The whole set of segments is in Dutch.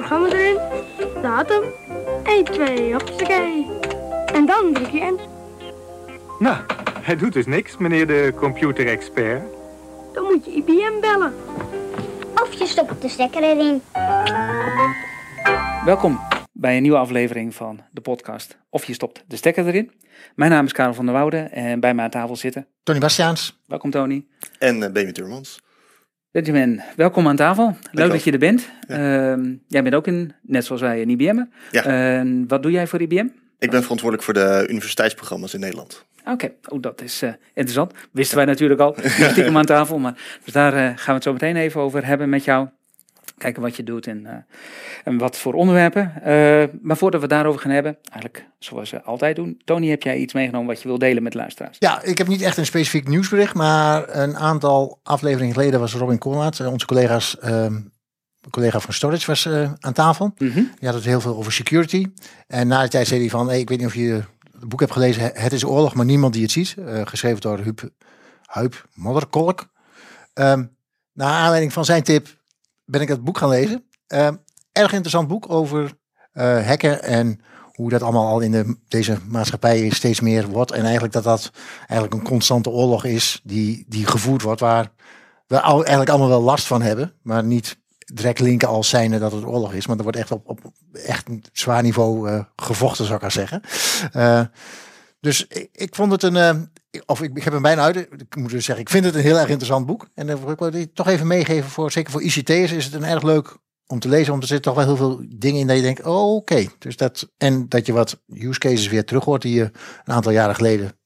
programma erin, datum, 1, 2, hoppakee. En dan druk je in. Nou, hij doet dus niks, meneer de computerexpert. Dan moet je IBM bellen. Of je stopt de stekker erin. Welkom bij een nieuwe aflevering van de podcast Of je stopt de stekker erin. Mijn naam is Karel van der Woude en bij mij aan tafel zitten. Tony Bastiaans. Welkom Tony. En uh, Benjamin Turmans. Benjamin, welkom aan tafel. Leuk Dankjewel. dat je er bent. Ehm, jij bent ook een, net zoals wij, een IBM'er. Ja. En wat doe jij voor IBM? Ik ben verantwoordelijk voor de universiteitsprogramma's in Nederland. Oké, oh, dat is eh, interessant. Wisten wij natuurlijk al, stiekem aan tafel. Maar, dus daar eh, gaan we het zo meteen even over hebben met jou. Kijken wat je doet en, eh, en wat voor onderwerpen. Eh, maar voordat we daarover gaan hebben, eigenlijk zoals we altijd doen. Tony, heb jij iets meegenomen wat je wil delen met luisteraars? Ja, ik heb niet echt een specifiek nieuwsbericht, maar een aantal afleveringen geleden was Robin Conrad, eh, onze collega's, ehm, collega van Storage, was aan tafel. Mhm. Die had het heel veel over security. En na de tijd zei hij van, hey, ik weet niet of je het boek hebt gelezen, Het is oorlog, maar niemand die het ziet. Geschreven door Huub, Huip Modderkolk. Ehm naar aanleiding van zijn tip ben ik het boek gaan lezen. Ehm, erg interessant boek over eh, hacken en hoe dat allemaal al in de, deze maatschappij steeds meer wordt. En eigenlijk dat dat eigenlijk een constante oorlog is die, die gevoerd wordt, waar we eigenlijk allemaal wel last van hebben, maar niet direct linken als zijnde dat het oorlog is. Maar er wordt echt op, op echt een zwaar niveau eh, gevochten, zou ik maar zeggen. Eh, dus ik, ik vond het een, of ik, ik heb hem bijna uit. Ik moet dus zeggen, ik vind het een heel erg interessant boek. En dan wil ik die toch even meegeven voor, zeker voor ICT'ers is het een erg leuk om te lezen. Want er zitten toch wel heel veel dingen in dat je denkt, oh, oké. Dus dat, en dat je wat use cases weer terug hoort die je een aantal jaren geleden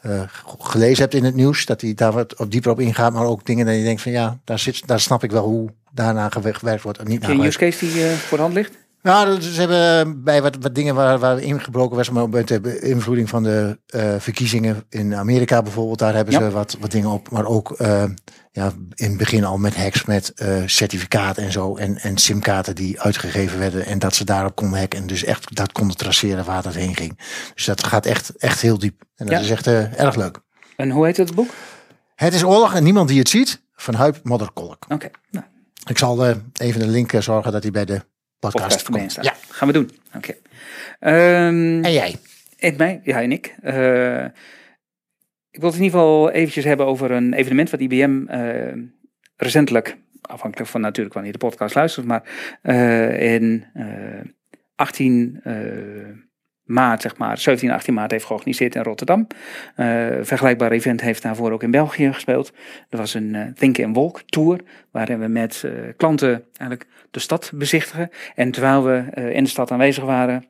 eh, gelezen hebt in het nieuws. Dat hij daar wat op dieper op ingaat. Maar ook dingen dat je denkt van ja, daar, zit, daar snap ik wel hoe daarna gewe- gewerkt wordt. En niet Heb je een use case die eh, voor de hand ligt? Nou, ze hebben bij wat, wat dingen waar, waar ingebroken was, maar met de beïnvloeding van de eh, verkiezingen in Amerika bijvoorbeeld, daar hebben ze Ja. wat, wat dingen op. Maar ook eh, ja, in het begin al met hacks, met eh certificaten en zo. En, en simkaarten die uitgegeven werden en dat ze daarop konden hacken. En dus echt dat konden traceren waar dat heen ging. Dus dat gaat echt, echt heel diep. En dat Ja. is echt erg leuk. En hoe heet het boek? Het is oorlog en niemand die het ziet, van Huip Modderkolk. Oké, nou, Ik zal even een link zorgen dat hij bij de podcast, staat. Ja. Gaan we doen. Oké. Ehm, En jij? En mij, ja en ik. Eh, ik wil het in ieder geval eventjes hebben over een evenement wat IBM eh, recentelijk, afhankelijk van natuurlijk wanneer de podcast luistert, maar eh, in eh 18 eh, maart, zeg maar, 17, 18 maart heeft georganiseerd in Rotterdam. Eh vergelijkbaar event heeft daarvoor ook in België gespeeld. Er was een eh, Think and Walk tour, waarin we met eh, klanten eigenlijk de stad bezichtigen. En terwijl we in de stad aanwezig waren,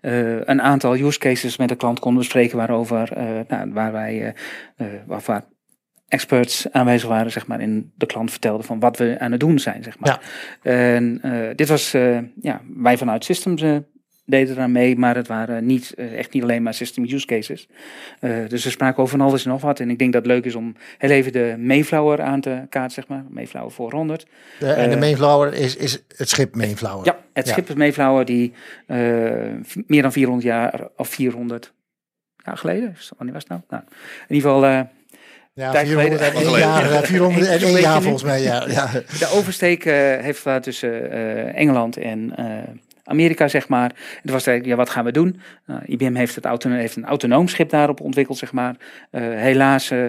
eh, een aantal use cases met de klant konden bespreken waarover, nou, waar wij, eh, waar, waar experts aanwezig waren, zeg maar, en de klant vertelde van wat we aan het doen zijn, zeg maar. En dit was, ja, wij vanuit Systems deden eraan mee, maar het waren niet, eh, echt niet alleen maar system use cases. Eh, dus we spraken over van alles en nog wat. En ik denk dat het leuk is om heel even de Mayflower aan te kaarten, zeg maar. Mayflower 400. De, en de Eh, Mayflower is, is het schip Mayflower. Ja, het Ja. schip is Mayflower die meer dan 400 jaar, of 400 jaar geleden, wanneer was het nou? nou in ieder geval Ja, Tijd 401 geleden. jaar, eh, 401 Zo'n beetje jaar volgens mij, ja. ja. de oversteek heeft waar tussen Engeland en Amerika, zeg maar. En toen was eigenlijk, ja, wat gaan we doen? Nou, IBM heeft, het autono- heeft een autonoom schip daarop ontwikkeld, zeg maar. Eh, helaas, eh,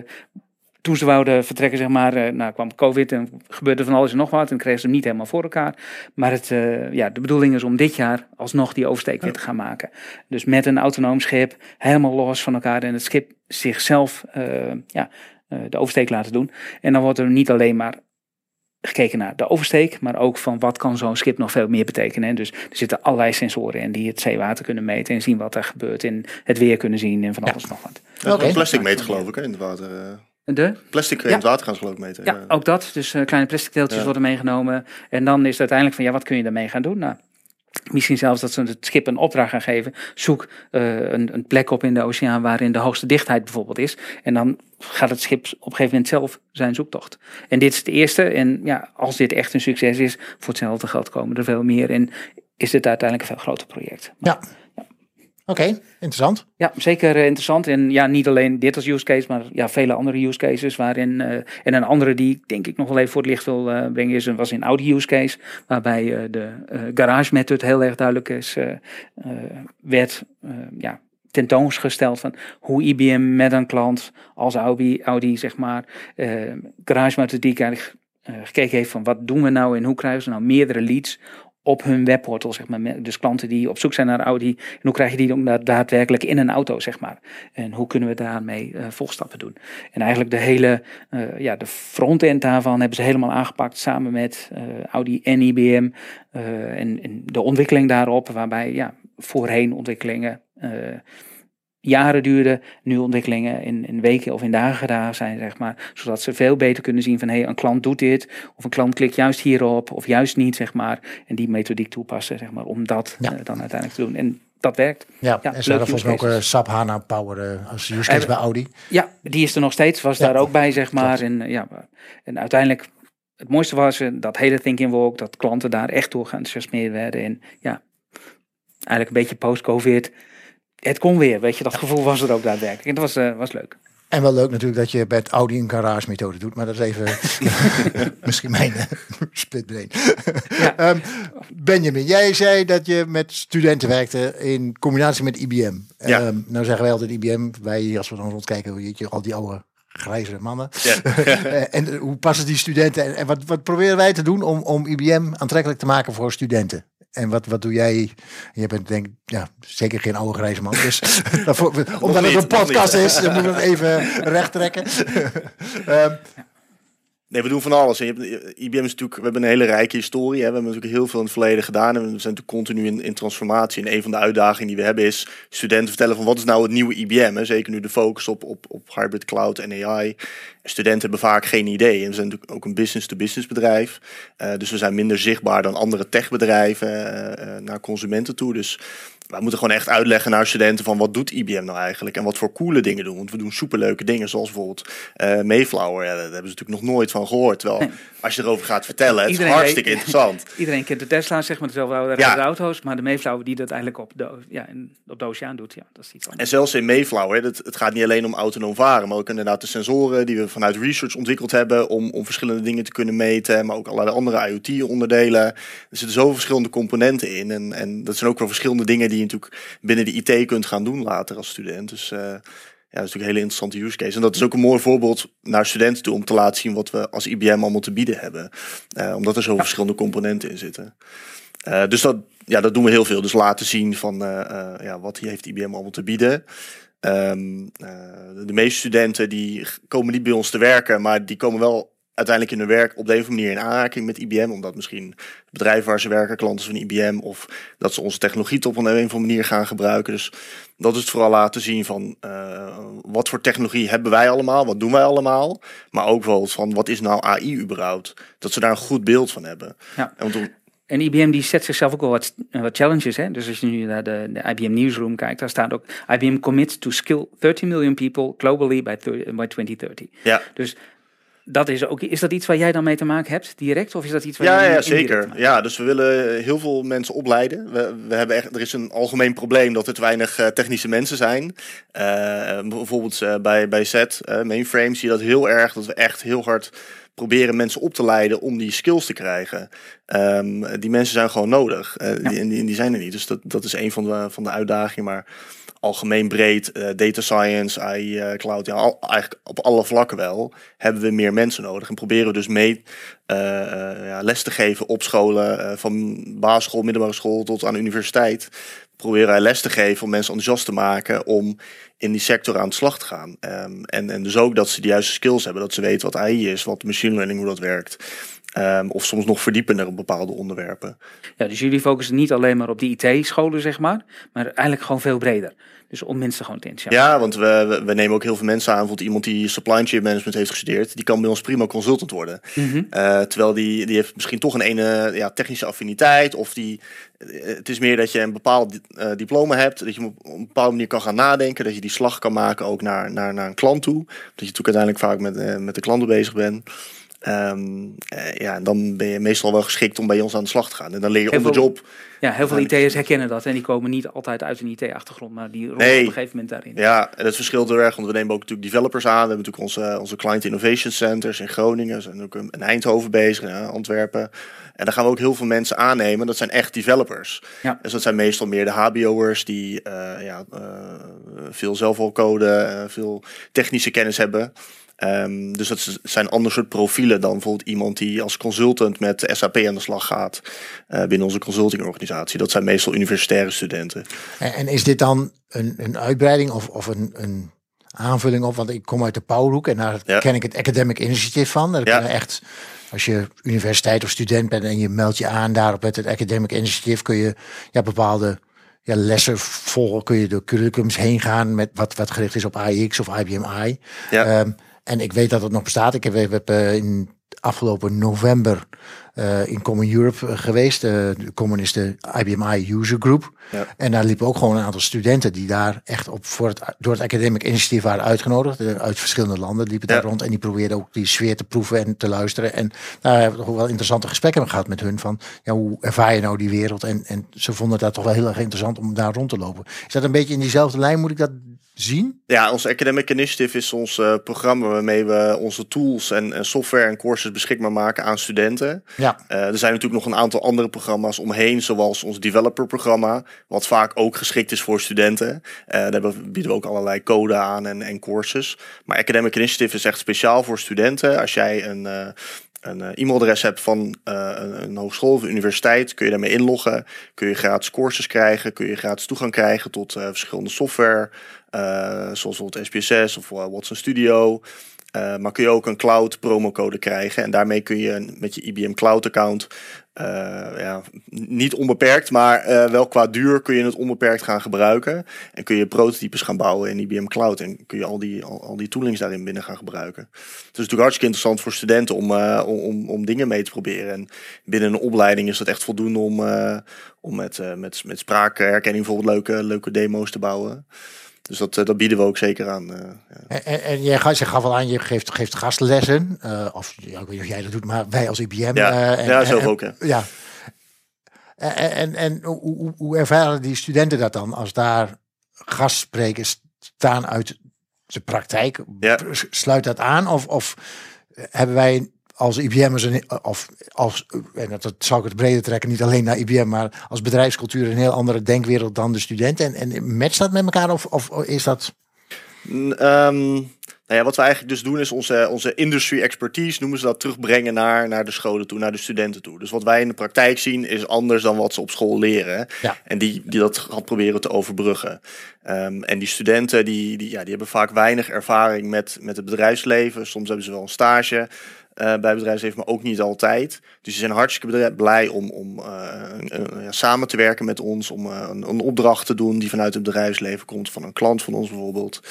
toen ze wouden vertrekken, zeg maar, eh, nou, kwam COVID en gebeurde van alles en nog wat. En kregen ze hem niet helemaal voor elkaar. Maar het, ja, de bedoeling is om dit jaar alsnog die oversteek weer te gaan maken. Dus met een autonoom schip, helemaal los van elkaar. En het schip zichzelf ja, de oversteek laten doen. En dan wordt er niet alleen maar gekeken naar de oversteek, maar ook van wat kan zo'n schip nog veel meer betekenen. En dus er zitten allerlei sensoren in die het zeewater kunnen meten en zien wat er gebeurt en het weer kunnen zien en van alles nog wat. Ja, Oké. Plastic meten geloof ik hè, in het water. eh. De? Plastic in Ja. het water gaan ze geloof ik meten. Ja, ook dat. Dus eh, kleine plastic deeltjes Ja. worden meegenomen. En dan is het uiteindelijk van, ja, wat kun je daarmee gaan doen? Nou, misschien zelfs dat ze het schip een opdracht gaan geven. Zoek eh, een, een plek op in de oceaan waarin de hoogste dichtheid bijvoorbeeld is. En dan gaat het schip op een gegeven moment zelf zijn zoektocht. En dit is de eerste. En ja, als dit echt een succes is, voor hetzelfde geld komen er veel meer. En is dit uiteindelijk een veel groter project. Maar Ja. Oké, interessant. Ja, zeker eh, interessant. En ja, niet alleen dit als use case, maar ja, vele andere use cases waarin. eh, en een andere die ik denk ik nog wel even voor het licht wil eh, brengen, is, was in Audi use case. Waarbij de garage method heel erg duidelijk is, werd ja, tentoongesteld van hoe IBM met een klant als Audi, Audi zeg maar, garage methodiek eigenlijk gekeken heeft van wat doen we nou en hoe krijgen ze nou meerdere leads op hun webportal, zeg maar. Dus klanten die op zoek zijn naar Audi. En hoe krijg je die ook da- daadwerkelijk in een auto, zeg maar. En hoe kunnen we daarmee eh volstappen doen. En eigenlijk de hele, eh, ja, de frontend daarvan hebben ze helemaal aangepakt samen met eh, Audi en IBM. en, en de ontwikkeling daarop, waarbij ja, voorheen ontwikkelingen jaren duurden, nu ontwikkelingen in, in weken of in dagen gedaan zijn, zeg maar. Zodat ze veel beter kunnen zien van, hé, hey, een klant doet dit, of een klant klikt juist hierop, of juist niet, zeg maar. En die methodiek toepassen, zeg maar, om dat Ja. eh, dan uiteindelijk te doen. En dat werkt. Ja, Ja, en ze hadden volgens mij ook eh, SAP HANA Power eh, als use case bij Audi. Ja, die is er nog steeds, was Ja, daar ook bij, zeg maar. klopt. En, ja, en uiteindelijk, het mooiste was dat hele Thinking Walk, dat klanten daar echt door geenthousiasmeerd werden. En ja, eigenlijk een beetje post-covid. Het kon weer, weet je, dat gevoel was er ook daadwerkelijk. En dat was, eh, was leuk. En wel leuk natuurlijk dat je met Audi een garage methode doet, maar dat is even misschien mijn uh, splitbrain. Ja. Ehm, Benjamin, jij zei dat je met studenten werkte in combinatie met IBM. Ja. Ehm, nou zeggen wij altijd IBM, wij als we dan rondkijken, jeetje, al die oude grijze mannen. Ja. Eh, en hoe passen die studenten en, en wat, wat proberen wij te doen om, om IBM aantrekkelijk te maken voor studenten? En wat, wat doe jij? Je bent denk ik ja, zeker geen oude grijze man. Dus daarvoor, omdat het een podcast is, dan moeten we het even recht trekken. Ehm, Nee, we doen van alles. IBM is natuurlijk, we hebben een hele rijke historie. Hè. We hebben natuurlijk heel veel in het verleden gedaan. En we zijn natuurlijk continu in, in transformatie. En een van de uitdagingen die we hebben is studenten vertellen van wat is nou het nieuwe IBM. Hè. Zeker nu de focus op, op, op hybrid cloud en AI. Studenten hebben vaak geen idee. En we zijn natuurlijk ook een business-to-business bedrijf. Eh, dus we zijn minder zichtbaar dan andere techbedrijven eh, eh, naar consumenten toe. Dus wij moeten gewoon echt uitleggen naar studenten van wat doet IBM nou eigenlijk en wat voor coole dingen doen. Want we doen superleuke dingen zoals bijvoorbeeld eh Mayflower. Ja, daar hebben ze natuurlijk nog nooit van gehoord. Terwijl als je erover gaat vertellen, het is hartstikke weet- interessant. Iedereen kent de Tesla, zeg maar, dezelfde oude Ja. auto's. Maar de Mayflower die dat eigenlijk op, de, ja, in- op doosje aandoet, ja, dat is iets En anders. zelfs in Mayflower, het, het gaat niet alleen om autonoom varen, maar ook inderdaad de sensoren die we vanuit research ontwikkeld hebben om, om verschillende dingen te kunnen meten, maar ook allerlei andere IoT-onderdelen. Er zitten zoveel verschillende componenten in en, en dat zijn ook wel verschillende dingen die je natuurlijk binnen de IT kunt gaan doen later als student. Dus eh, ja, dat is natuurlijk een hele interessante use case. En dat is ook een mooi voorbeeld naar studenten toe om te laten zien wat we als IBM allemaal te bieden hebben. Eh, omdat er zoveel verschillende componenten in zitten. Eh, dus dat, ja, dat doen we heel veel. Dus laten zien van ja, wat heeft IBM allemaal te bieden. Ehm, eh, de meeste studenten die komen niet bij ons te werken, maar die komen wel uiteindelijk in hun werk op de een of andere manier in aanraking met IBM. Omdat misschien bedrijf waar ze werken klanten van IBM of dat ze onze technologie op een of andere manier gaan gebruiken. Dus dat is het vooral laten zien van eh, wat voor technologie hebben wij allemaal, wat doen wij allemaal. Maar ook wel van wat is nou AI überhaupt. Dat ze daar een goed beeld van hebben. Ja. En want En IBM die zet zichzelf ook wel wat, wat challenges. Hè? Dus als je nu naar de, de IBM Newsroom kijkt, daar staat ook IBM commits to skill 13 million people globally by, by 2030. ja. Dus dat is ook, is dat iets waar jij dan mee te maken hebt, direct? Of is dat iets waar Ja, jij ja, zeker. Ja, dus we willen heel veel mensen opleiden. We, we hebben echt, er is een algemeen probleem dat er te weinig eh, technische mensen zijn. Eh, bijvoorbeeld eh, bij, bij SET, eh, mainframe, zie je dat heel erg. Dat we echt heel hard proberen mensen op te leiden om die skills te krijgen. Ehm, die mensen zijn gewoon nodig. Eh, die, en die, en die zijn er niet. Dus dat, dat is een van de, van de uitdagingen. Maar algemeen breed, eh, data science, AI, eh, cloud, ja, al, eigenlijk op alle vlakken wel, hebben we meer mensen nodig. En proberen we dus mee ja, les te geven op scholen, van basisschool, middelbare school tot aan de universiteit. Proberen wij les te geven om mensen enthousiast te maken om in die sector aan de slag te gaan. Ehm, en, en dus ook dat ze de juiste skills hebben, dat ze weten wat AI is, wat machine learning, hoe dat werkt. Ehm, of soms nog verdiepender op bepaalde onderwerpen. Ja, dus jullie focussen niet alleen maar op die IT-scholen, zeg maar, maar eigenlijk gewoon veel breder. Dus om mensen gewoon te enthousiasmeren. Ja, want we, we, we nemen ook heel veel mensen aan. Bijvoorbeeld iemand die supply chain management heeft gestudeerd. Die kan bij ons prima consultant worden. Mhm. Eh, terwijl die, die heeft misschien toch een ene ja, technische affiniteit. Of die, eh, het is meer dat je een bepaald eh, diploma hebt. Dat je op een bepaalde manier kan gaan nadenken. Dat je die slag kan maken ook naar, naar, naar een klant toe. Dat je natuurlijk uiteindelijk vaak met, met de klanten bezig bent. Ehm, eh, ja, en dan ben je meestal wel geschikt om bij ons aan de slag te gaan. En dan leer je Heel op de veel- job. Ja, heel veel IT'ers herkennen dat en die komen niet altijd uit een IT-achtergrond, maar die rollen Nee. op een gegeven moment daarin. Ja, en het verschilt heel erg, want we nemen ook natuurlijk developers aan. We hebben natuurlijk onze, onze Client Innovation Centers in Groningen. We zijn ook in Eindhoven bezig, in Antwerpen. En daar gaan we ook heel veel mensen aannemen. Dat zijn echt developers. Ja. Dus dat zijn meestal meer de HBO'ers die eh, ja, eh, veel zelf al coden, eh, veel technische kennis hebben. Ehm, dus dat zijn ander soort profielen dan bijvoorbeeld iemand die als consultant met SAP aan de slag gaat eh, binnen onze consultingorganisatie. Dat zijn meestal universitaire studenten. En, is dit dan een, een uitbreiding of, of een, een aanvulling op? Want ik kom uit de Pauwhoek en daar Ja. ken ik het Academic Initiative van. Daar Ja. echt, als je universiteit of student bent en je meldt je aan daarop met het Academic Initiative, kun je ja, bepaalde ja, lessen volgen. Kun je door curriculums heen gaan met wat, wat gericht is op AIX of IBM I. Ja. Ehm, en ik weet dat het nog bestaat. Ik heb, heb eh, in afgelopen november eh, in Common Europe eh, geweest. Eh, de Common is de IBM I User Group. Ja. En daar liepen ook gewoon een aantal studenten die daar echt op voor het, door het Academic Initiative waren uitgenodigd. uit verschillende landen liepen daar Ja. rond. En die probeerden ook die sfeer te proeven en te luisteren. En daar hebben we toch wel interessante gesprekken gehad met hun. Van ja, hoe ervaar je nou die wereld? En, en ze vonden dat toch wel heel erg interessant om daar rond te lopen. Is dat een beetje in diezelfde lijn? Moet ik dat zien? Ja, ons Academic Initiative is ons programma waarmee we onze tools en, en software en courses beschikbaar maken aan studenten. Ja. Eh, er zijn natuurlijk nog een aantal andere programma's omheen, zoals ons developer-programma, wat vaak ook geschikt is voor studenten. Eh daar bieden we ook allerlei code aan en, en courses. Maar Academic Initiative is echt speciaal voor studenten. Als jij een, eh, een e-mailadres hebt van een, een hogeschool of een universiteit, kun je daarmee inloggen. Kun je gratis courses krijgen, kun je gratis toegang krijgen tot verschillende software, zoals bijvoorbeeld SPSS of Watson Studio. Eh, maar kun je ook een cloud promocode krijgen. En daarmee kun je met je IBM Cloud account, eh, ja, niet onbeperkt, maar eh, wel qua duur kun je het onbeperkt gaan gebruiken. En kun je prototypes gaan bouwen in IBM Cloud. En kun je al die, al, al die toolings daarin binnen gaan gebruiken. Het is natuurlijk hartstikke interessant voor studenten om, om, om, om dingen mee te proberen. En binnen een opleiding is dat echt voldoende om, om met, met, met spraakherkenning bijvoorbeeld leuke, leuke demo's te bouwen. Dus dat, eh, dat bieden we ook zeker aan. eh, ja. En, en, jij je gaf al aan, je geeft, geeft gastlessen. eh, of ja, ik weet niet of jij dat doet, maar wij als IBM. Ja, en, ja, zelf en- ook, hè. Ja. En, en, en hoe, hoe, hoe ervaren die studenten dat dan als daar gastsprekers staan uit de praktijk? Ja. Sluit dat aan? Of, of hebben wij als IBM'ers, of als, en dat, zou ik het breder trekken, niet alleen naar IBM, maar als bedrijfscultuur een heel andere denkwereld dan de studenten? En, en matcht dat met elkaar of, of is dat... Ehm, nou ja, wat we eigenlijk dus doen is onze, onze industry expertise, noemen ze dat, terugbrengen naar, naar de scholen toe, naar de studenten toe. Dus wat wij in de praktijk zien is anders dan wat ze op school leren. Ja. En die, die dat gaan proberen te overbruggen. Ehm, en die studenten die, die, ja, die hebben vaak weinig ervaring met, met het bedrijfsleven. Soms hebben ze wel een stage eh, bij het bedrijfsleven, maar ook niet altijd. Dus ze zijn hartstikke blij om, om eh, samen te werken met ons, om eh, een, een opdracht te doen die vanuit het bedrijfsleven komt, van een klant van ons bijvoorbeeld.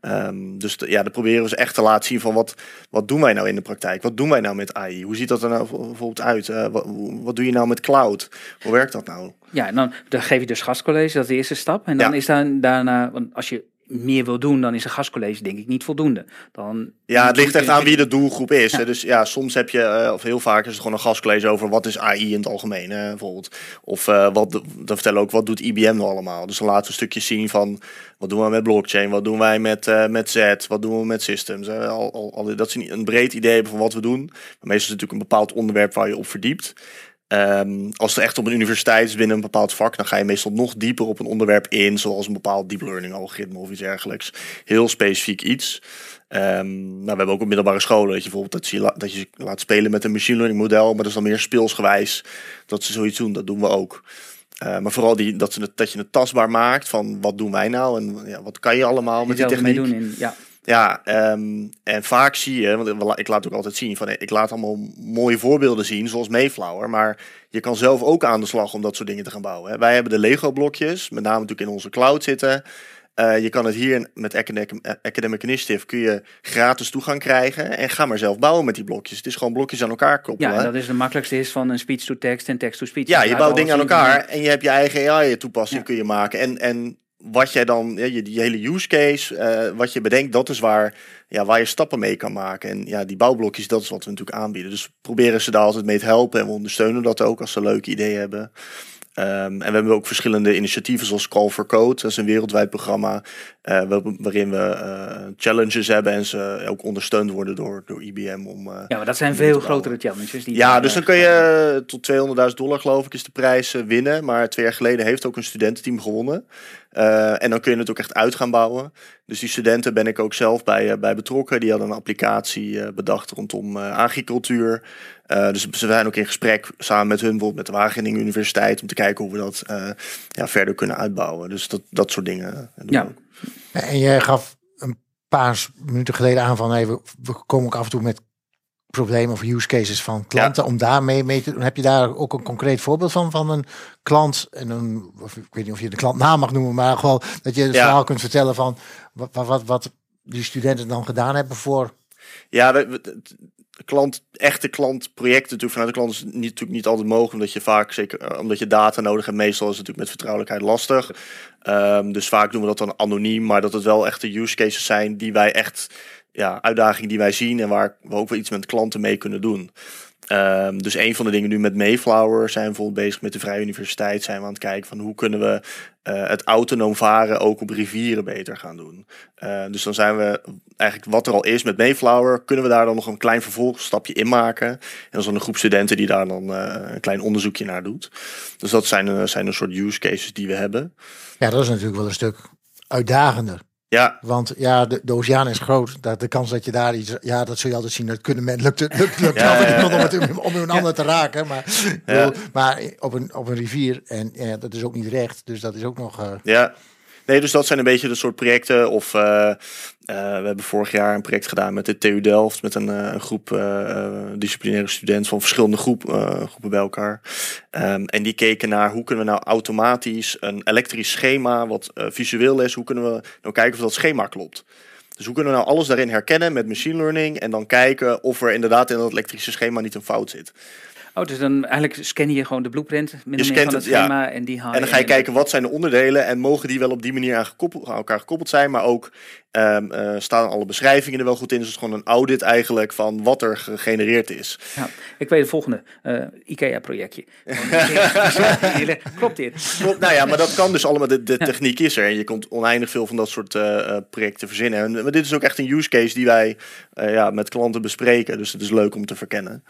Ehm, dus de- ja, dan proberen we ze echt te laten zien van wat, wat doen wij nou in de praktijk? Wat doen wij nou met AI? Hoe ziet dat er nou bijvoorbeeld uit? Eh, wat, wat doe je nou met cloud? Hoe werkt dat nou? Ja, en dan, dan geef je dus gastcollege, dat is de eerste stap. En dan Ja. is dan daarna, want als je meer wil doen, dan is een gastcollege denk ik niet voldoende. Dan, Ja, het ligt echt aan wie de doelgroep is. Ja. hè. Dus ja, soms heb je, eh, of heel vaak is het gewoon een gastcollege over wat is AI in het algemeen, hè, bijvoorbeeld. Of eh, wat, dan vertellen ook wat doet IBM nou allemaal. Dus dan laten we een stukje zien van wat doen we met blockchain, wat doen wij met, eh, met Z, wat doen we met systems. hè. Al, al, al, dat ze een breed idee hebben van wat we doen. Maar meestal is het natuurlijk een bepaald onderwerp waar je op verdiept. Ehm, als het echt op een universiteit is binnen een bepaald vak, dan ga je meestal nog dieper op een onderwerp in, zoals een bepaald deep learning algoritme of iets dergelijks. Heel specifiek iets. Ehm, nou, we hebben ook op middelbare scholen dat je bijvoorbeeld dat je, dat je laat spelen met een machine learning model, maar dat is dan meer speelsgewijs dat ze zoiets doen. Dat doen we ook. Eh, maar vooral die, dat, ze het, dat je het tastbaar maakt van wat doen wij nou en ja, wat kan je allemaal met die techniek. doen in, ja. Ja, ehm, en vaak zie je, want ik la- ik laat ook altijd zien van ik laat allemaal mooie voorbeelden zien, zoals Mayflower, maar je kan zelf ook aan de slag om dat soort dingen te gaan bouwen. hè. Wij hebben de Lego blokjes, met name natuurlijk in onze cloud zitten. Eh, je kan het hier met Academic, eh, Academic Initiative kun je gratis toegang krijgen en ga maar zelf bouwen met die blokjes. Het is gewoon blokjes aan elkaar koppelen. Ja, dat is de makkelijkste is van een speech-to-text en text-to-speech. Ja, Dat je bouwt dingen aan elkaar en je hebt je eigen AI-toepassing Ja. kun je maken. En, en wat jij dan, ja, je- die hele use case, eh, wat je bedenkt, dat is waar, ja, waar je stappen mee kan maken. En ja, die bouwblokjes, dat is wat we natuurlijk aanbieden. Dus proberen ze daar altijd mee te helpen en we ondersteunen dat ook als ze leuke ideeën hebben. Ehm, en we hebben ook verschillende initiatieven zoals Call for Code. Dat is een wereldwijd programma waar- waarin we eh, challenges hebben en ze ook ondersteund worden door, door IBM om... Ja, maar dat zijn veel grotere challenges. Die ja, dus dan kun je tot 200.000 dollar, geloof ik, is de prijs winnen. Maar twee jaar geleden heeft ook een studententeam gewonnen. Eh, en dan kun je het ook echt uit gaan bouwen. Dus die studenten ben ik ook zelf bij, eh, bij betrokken. Die hadden een applicatie eh, bedacht rondom eh, agricultuur. Eh, dus ze zijn ook in gesprek samen met hun, bijvoorbeeld met de Wageningen Universiteit, om te kijken hoe we dat eh, ja, verder kunnen uitbouwen. Dus dat, dat soort dingen. doen we Ja. ook. En jij gaf een paar minuten geleden aan van hey, we, we komen ook af en toe met problemen of use cases van klanten om daarmee mee te doen. Heb je daar ook een concreet voorbeeld van van een klant en een of ik weet niet of je de klant naam mag noemen, maar gewoon dat je het Ja. verhaal kunt vertellen van wat, wat, wat, wat die studenten dan gedaan hebben voor Ja, het- de klant, echte klantprojecten natuurlijk vanuit de klant is niet, natuurlijk niet altijd mogelijk, omdat je vaak zeker eh, omdat je data nodig hebt. Meestal is het natuurlijk met vertrouwelijkheid lastig. Ehm, dus vaak doen we dat dan anoniem, maar dat het wel echte use cases zijn die wij echt, ja, uitdagingen die wij zien en waar we ook wel iets met klanten mee kunnen doen. Ehm, dus een van de dingen nu met Mayflower zijn we bijvoorbeeld bezig met de Vrije Universiteit. Zijn we aan het kijken van hoe kunnen we eh, het autonoom varen ook op rivieren beter gaan doen. Eh, dus dan zijn we eigenlijk wat er al is met Mayflower, kunnen we daar dan nog een klein vervolgstapje in maken. En dat is dan een groep studenten die daar dan eh, een klein onderzoekje naar doet. Dus dat zijn, zijn een soort use cases die we hebben. ja, dat is natuurlijk wel een stuk uitdagender. Ja, Want ja, de, de oceaan is groot. Dat, de kans dat je daar iets... Ja, dat zul je altijd zien. Dat kunnen men... Lukt, het- lukt, lukt Ja, om, het, om een ander te raken. Maar, bedoel, maar op, een, op een rivier. En ja, dat is ook niet recht. Dus dat is ook nog... eh, Ja. Nee, dus dat zijn een beetje de soort projecten. Of eh, eh, we hebben vorig jaar een project gedaan met de TU Delft. Met een, eh, een groep disciplinaire studenten van verschillende groep, groepen bij elkaar. Ehm, en die keken naar hoe kunnen we nou automatisch een elektrisch schema wat visueel is. Hoe kunnen we nou kijken of dat schema klopt. Dus hoe kunnen we nou alles daarin herkennen met machine learning. En dan kijken of er inderdaad in dat elektrische schema niet een fout zit. Oh, dus dan eigenlijk scan je gewoon de blueprint min Je scant van het ja. schema en die haal En dan ga je kijken wat zijn de onderdelen en mogen die wel op die manier aan, gekoppeld, aan elkaar gekoppeld zijn. Maar ook ehm, eh, staan alle beschrijvingen er wel goed in. Dus het is gewoon een audit eigenlijk van wat er gegenereerd is. Ja, ik weet het volgende. eh, IKEA-projectje. Klopt dit? Klopt, nou ja, maar dat kan dus allemaal. De, de techniek is er. En je kunt oneindig veel van dat soort eh, projecten verzinnen. En, maar dit is ook echt een use case die wij eh, ja, met klanten bespreken. Dus het is leuk om te verkennen.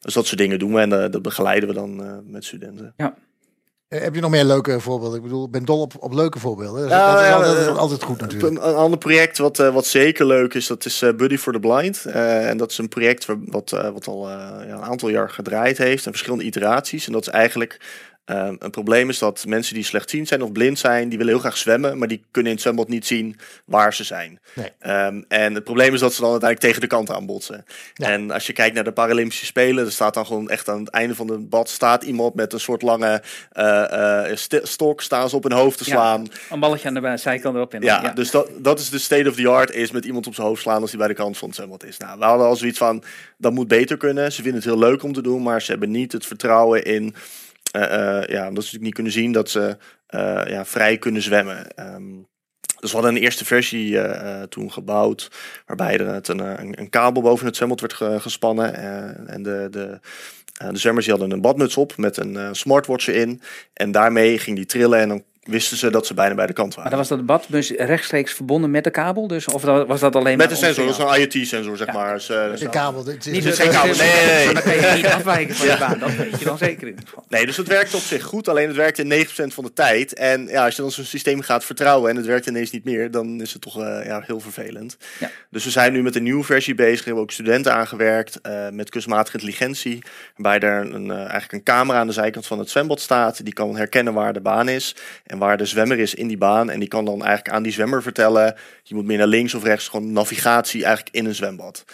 Dus dat soort dingen doen we en eh, dat begeleiden we dan eh, met studenten. eh, heb je nog meer leuke voorbeelden? Ik bedoel, ik ben dol op, op leuke voorbeelden. Dat is, Ja, dat is ja, altijd, altijd goed natuurlijk. Een, een ander project wat, wat zeker leuk is, dat is eh, Buddy for the Blind. Eh, en dat is een project wa- wat, wat al eh, ja, een aantal jaar gedraaid heeft en verschillende iteraties. En dat is eigenlijk eh, een probleem is dat mensen die slechtziend zijn of blind zijn, die willen heel graag zwemmen, maar die kunnen in het zwembad niet zien waar ze zijn. Nee. Ehm, en het probleem is dat ze dan uiteindelijk tegen de kant aanbotsen. Ja. En als je kijkt naar de Paralympische Spelen, er staat dan gewoon echt aan het einde van het bad staat iemand met een soort lange eh, eh, st- stok, staan ze op hun hoofd te Ja. slaan. Een balletje aan de zijkant erop. En Ja, dus dat, dat is de state of the art, is met iemand op zijn hoofd slaan als hij bij de kant van het zwembad is. Nou, we hadden al zoiets van, dat moet beter kunnen. Ze vinden het heel leuk om te doen, maar ze hebben niet het vertrouwen in, eh, eh, ja, omdat ze natuurlijk niet kunnen zien dat ze eh, ja, vrij kunnen zwemmen. Ehm, dus we hadden een eerste versie toen gebouwd, waarbij er een, een, kabel boven het zwembad werd ge- gespannen. eh, en de, de, de zwemmers hadden een badmuts op met een eh, smartwatch erin. En daarmee ging die trillen en dan wisten ze dat ze bijna bij de kant waren. Maar dan was dat badbus rechtstreeks verbonden met de kabel? Dus, of dat- was dat alleen Met maar de sensor, dat is een IoT-sensor, zeg Ja. maar. Dus, de kabel. is- Niet Dus geen kabel. Nee, nee, nee. Dan kan je niet afwijken van Ja. de baan. Dat weet je dan zeker in nee, dus het werkt op zich goed, alleen het werkt in 9% van de tijd. En ja, als je dan zo'n systeem gaat vertrouwen en het werkt ineens niet meer, dan is het toch eh, ja, heel vervelend. Ja. Dus we zijn nu met een nieuwe versie bezig. We hebben ook studenten aangewerkt eh, met kunstmatige intelligentie. Waarbij er een, eh, eigenlijk een camera aan de zijkant van het zwembad staat. Die kan herkennen waar de baan is en waar de zwemmer is in die baan. En die kan dan eigenlijk aan die zwemmer vertellen, je moet meer naar links of rechts. Gewoon navigatie eigenlijk in een zwembad.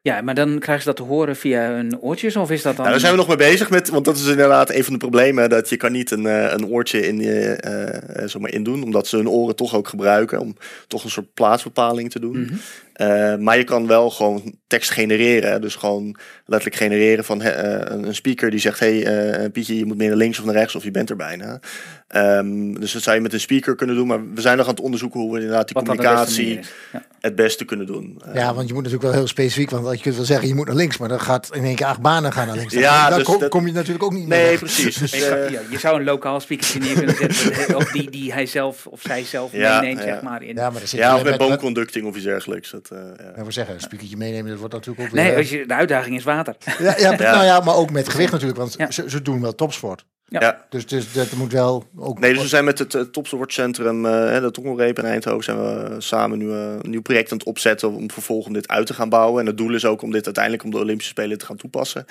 Ja, maar dan krijgen ze dat te horen via hun oortjes? Of is dat dan... Nou, daar zijn we nog mee bezig met, want dat is inderdaad een van de problemen. Dat je kan niet een, eh, een oortje in je, eh, zomaar indoen, omdat ze hun oren toch ook gebruiken om toch een soort plaatsbepaling te doen. Mhm. Eh, maar je kan wel gewoon tekst genereren. Dus gewoon letterlijk genereren van eh, een speaker die zegt: Hey eh, Pietje, je moet meer naar links of naar rechts of je bent er bijna. Ehm, dus dat zou je met een speaker kunnen doen. Maar we zijn nog aan het onderzoeken hoe we inderdaad die Wat beste communicatie. Ja. het beste kunnen doen. Ja, want je moet natuurlijk wel heel specifiek, want je kunt wel zeggen je moet naar links, maar dan gaat in één keer acht banen gaan naar links. Ja, dan dus kom, dat- kom je natuurlijk ook niet nee, precies. Dus, Je, zou- ja, je zou een lokaal speakertje neer kunnen zetten, of die, die hij zelf of zij zelf Ja, meeneemt, ja. zeg maar. In. Ja, maar dan zit ja, of met met, met, boomconducting of iets dergelijks. Dat, eh, ja. ja, we zeggen, een speakertje meenemen, dat wordt natuurlijk ook weer... Nee, als je, de uitdaging is water. ja, ja, Ja. Nou ja, maar ook met gewicht natuurlijk, want Ja. ze, ze doen wel topsport. Ja. Ja. Dus, dus dat moet wel ook... Nee, dus we zijn met het uh, topsportcentrum, eh de Tongelreep in Eindhoven, zijn we samen nu eh, een nieuw project aan het opzetten om vervolgens om dit uit te gaan bouwen. En het doel is ook om dit uiteindelijk om de Olympische Spelen te gaan toepassen.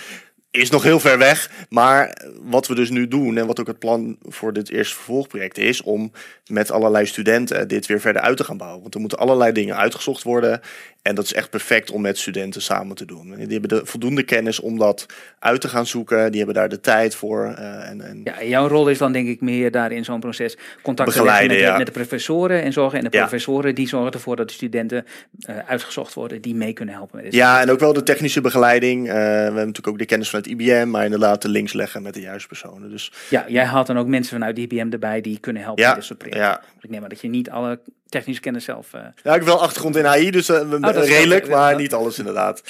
Is nog heel ver weg, maar wat we dus nu doen en wat ook het plan voor dit eerste vervolgproject is, om met allerlei studenten dit weer verder uit te gaan bouwen. Want er moeten allerlei dingen uitgezocht worden en dat is echt perfect om met studenten samen te doen. Die hebben de voldoende kennis om dat uit te gaan zoeken, die hebben daar de tijd voor. eh, en, en Ja, jouw rol is dan denk ik meer daar in zo'n proces contact te leggen met, de, ja. met de professoren en zorgen. En de Ja. professoren die zorgen ervoor dat de studenten eh, uitgezocht worden die mee kunnen helpen met dit. Ja, en ook wel de technische begeleiding. Eh, we hebben natuurlijk ook de kennis vanuit IBM, maar inderdaad de links leggen met de juiste personen. Dus Ja, jij haalt dan ook mensen vanuit IBM erbij die kunnen helpen Ja, met dit soort projecten. ja. Ik neem maar dat je niet alle technische kennis zelf... eh, ja, ik heb wel achtergrond in AI, dus Oh, is redelijk, wel- maar niet alles inderdaad.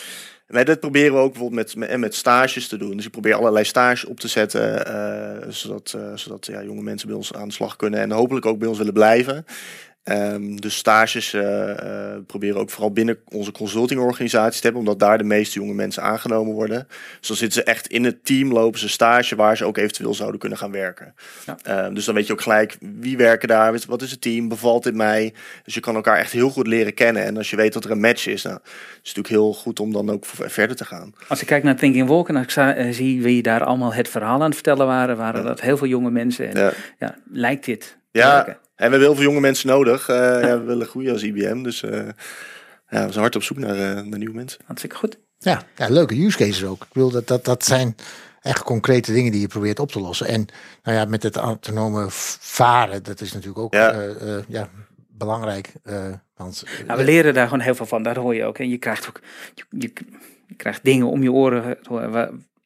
Nee, dat proberen we ook bijvoorbeeld met, met, met stages te doen. Dus ik probeer allerlei stages op te zetten, eh, zodat, zodat ja, jonge mensen bij ons aan de slag kunnen en hopelijk ook bij ons willen blijven. Ehm, dus stages eh, eh, proberen ook vooral binnen onze consultingorganisatie te hebben, omdat daar de meeste jonge mensen aangenomen worden. Dus dan zitten ze echt in het team, lopen ze stage waar ze ook eventueel zouden kunnen gaan werken. Ja. Ehm, dus dan weet je ook gelijk wie werken daar, wat- is het team, bevalt dit mij. Dus je kan elkaar echt heel goed leren kennen. En als je weet dat er een match is, nou, is het natuurlijk heel goed om dan ook verder te gaan. Als ik kijk naar Thinking Walk en als ik eh, zie wie daar allemaal het verhaal aan het vertellen waren, waren dat heel veel jonge mensen. En ja, Ja. lijkt dit Ja, werken? En we hebben heel veel jonge mensen nodig. Eh, ja, we willen groeien als IBM, dus eh, ja, we zijn hard op zoek naar, eh, naar nieuwe mensen. Hartstikke goed. Ja, ja, leuke use cases ook. Ik wil dat, dat, dat zijn echt concrete dingen die je probeert op te lossen. En nou ja, met het autonome varen, dat is natuurlijk ook Ja. eh, eh, ja, belangrijk. eh, want, Nou, we leren daar gewoon heel veel van, dat hoor je ook. En je krijgt ook je, je, je krijgt dingen om je oren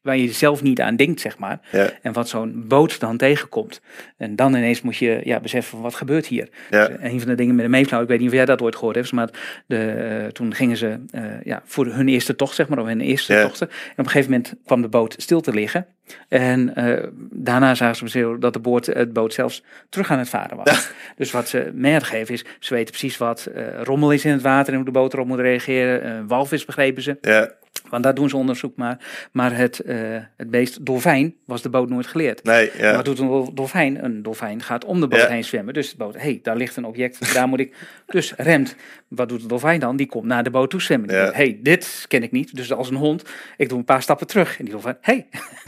waar, je zelf niet aan denkt, zeg maar. Ja. En wat zo'n boot dan tegenkomt. En dan ineens moet je ja, beseffen van wat gebeurt hier. Ja. Dus een van de dingen met de Mayflower, ik weet niet of jij dat ooit gehoord hebt, maar de, eh, toen gingen ze eh, ja, voor hun eerste tocht, zeg maar, of hun eerste Ja. tochten. En op een gegeven moment kwam de boot stil te liggen. En eh, daarna zagen ze dat de boot, het boot zelfs terug aan het varen was. Dus wat ze mee hadden gegeven is, ze weten precies wat eh, rommel is in het water en hoe de boot erop moet reageren. Eh, walvis begrepen ze, Ja, want daar doen ze onderzoek maar. Maar het, eh, het beest dolfijn was de boot nooit geleerd. nee, ja. Wat doet een dol- dolfijn? Een dolfijn gaat om de boot Ja. heen zwemmen. Dus de boot, hé, hey, daar ligt een object, daar moet ik. Dus remt. Wat doet de dolfijn dan? Die komt naar de boot toe zwemmen. Hey, dit ken ik niet. Dus als een hond, ik doe een paar stappen terug. En die dolfijn, hé. Hey.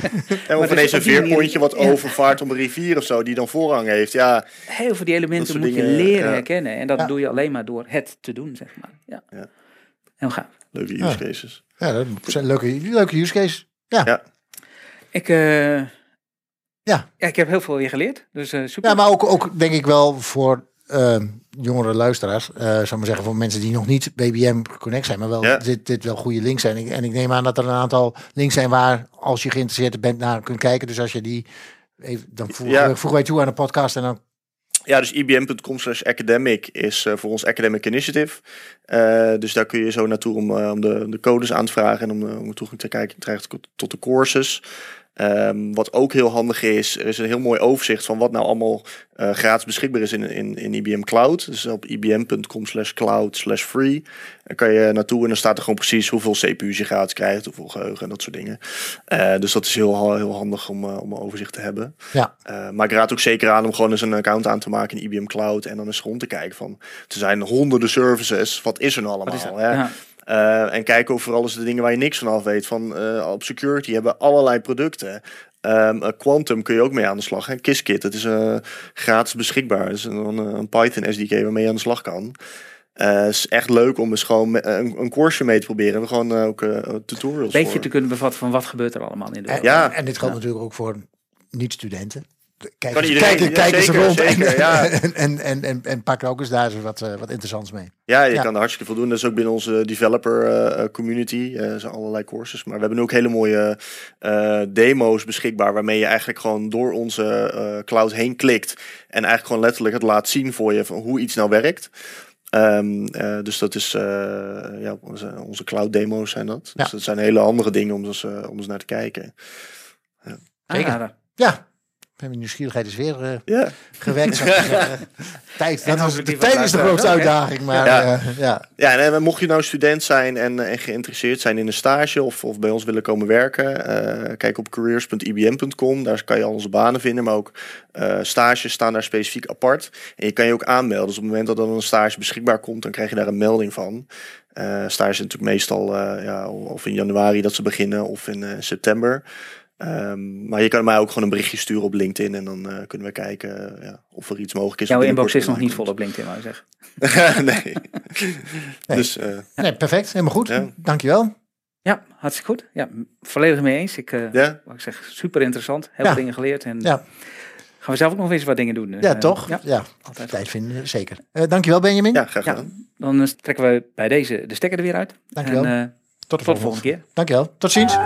En of dus ineens een veerpontje wat overvaart op een rivier of zo, die dan voorrang heeft. Ja, Heel veel die elementen moet je leren herkennen. En dat doe je alleen maar door het te doen, zeg maar. Ja. Ja. Heel gaaf. Leuke use Ja. cases. ja, dat zijn leuke, leuke use cases. Ja, Ja. Ik, eh, Ja. ja, ik heb heel veel weer geleerd. Dus eh, super. ja maar ook, ook denk ik wel voor ehm, jongere luisteraars, eh zou maar zeggen, voor mensen die nog niet BBM Connect zijn, maar wel Ja. dit, dit wel goede links zijn. En ik- En ik neem aan dat er een aantal links zijn waar, als je geïnteresseerd bent, naar kunt kijken. Dus als je die, even, dan voegen, Ja. voegen wij toe aan de podcast en dan Ja, dus ibm.com slash academic is eh, voor ons academic initiative. Eh, dus daar kun je zo naartoe om, eh, om de, de codes aan te vragen en om, om toegang te kijken krijgen tot de courses. Ehm, wat ook heel handig is, er is een heel mooi overzicht van wat nou allemaal eh, gratis beschikbaar is in, in, in IBM Cloud. Dus op ibm.com slash cloud slash free. Daar kan je naartoe en dan staat er gewoon precies hoeveel CPU's je gratis krijgt, hoeveel geheugen en dat soort dingen. Eh, dus dat is heel, heel handig om, eh, om een overzicht te hebben. ja. Uh, maar ik raad ook zeker aan om gewoon eens een account aan te maken in IBM Cloud en dan eens rond te kijken van, er zijn honderden services, wat is er nou allemaal? Wat is hè? Ja. Uh, en kijk ook vooral eens de dingen waar je niks van af weet. Van uh, op security hebben allerlei producten. Um, uh, Quantum kun je ook mee aan de slag. Hè? Qiskit, het is uh, gratis beschikbaar. Het is een, een Python SDK waarmee je aan de slag kan. Uh, het is echt leuk om eens gewoon me- een, een course mee te proberen. We gewoon uh, ook uh, tutorials Beetje voor. te kunnen bevatten van wat gebeurt er allemaal in de En, wereld. Ja. en dit geldt natuurlijk ook voor niet-studenten. Kijk, Kan eens, iedereen, kijk, ja, kijk eens zeker, rond en, zeker, ja. en, en, en, en, en pak er ook eens daar eens wat, eh, wat interessants mee. Ja, je Ja. kan er hartstikke veel doen. Dat is ook binnen onze developer eh, eh, community. Eh, Er zijn allerlei courses. Maar we hebben nu ook hele mooie eh, demo's beschikbaar. Waarmee je eigenlijk gewoon door onze eh, cloud heen klikt. En eigenlijk gewoon letterlijk het laat zien voor je van hoe iets nou werkt. Ehm, eh, dus dat is eh, ja, onze, onze cloud demo's zijn dat. Ja. Dus dat zijn hele andere dingen om eens, eh, om eens naar te kijken. Zeker. Aanrader. Ja, mijn nieuwsgierigheid is weer eh, Ja, gewekt. zeggen. tijd, dat hopelijk de tijd is de grootste uitdaging. Maar Ja. ja, ja. Ja, en eh, mocht je nou student zijn en, eh, en geïnteresseerd zijn in een stage of, of bij ons willen komen werken, eh, kijk op careers.ibm.com. Daar kan je al onze banen vinden, maar ook eh, stages staan daar specifiek apart. En je kan je ook aanmelden. Dus op het moment dat er dan een stage beschikbaar komt, dan krijg je daar een melding van. Eh stages zijn natuurlijk meestal eh, ja, of in januari dat ze beginnen of in eh, september. Ehm, maar je kan mij ook gewoon een berichtje sturen op LinkedIn en dan eh, kunnen we kijken ja, of er iets mogelijk is. Jouw inbox is nog niet vol op LinkedIn, wou je zeggen. komt. nee. Dus eh, Nee, perfect, helemaal goed. Ja. Dankjewel. Ja, hartstikke goed. Ja, volledig mee eens. Ik, eh ja. wat ik zeg, super interessant. Heel Ja. veel dingen geleerd. En Ja. gaan we zelf ook nog eens wat dingen doen. Dus, Ja, toch? Ja, Ja, altijd. tijd vinden, zeker. Eh, dankjewel Benjamin. ja, graag Ja, gedaan. dan trekken we bij deze de stekker er weer uit. Dankjewel. En, eh, Tot de tot de volgende keer. Dankjewel. Tot ziens.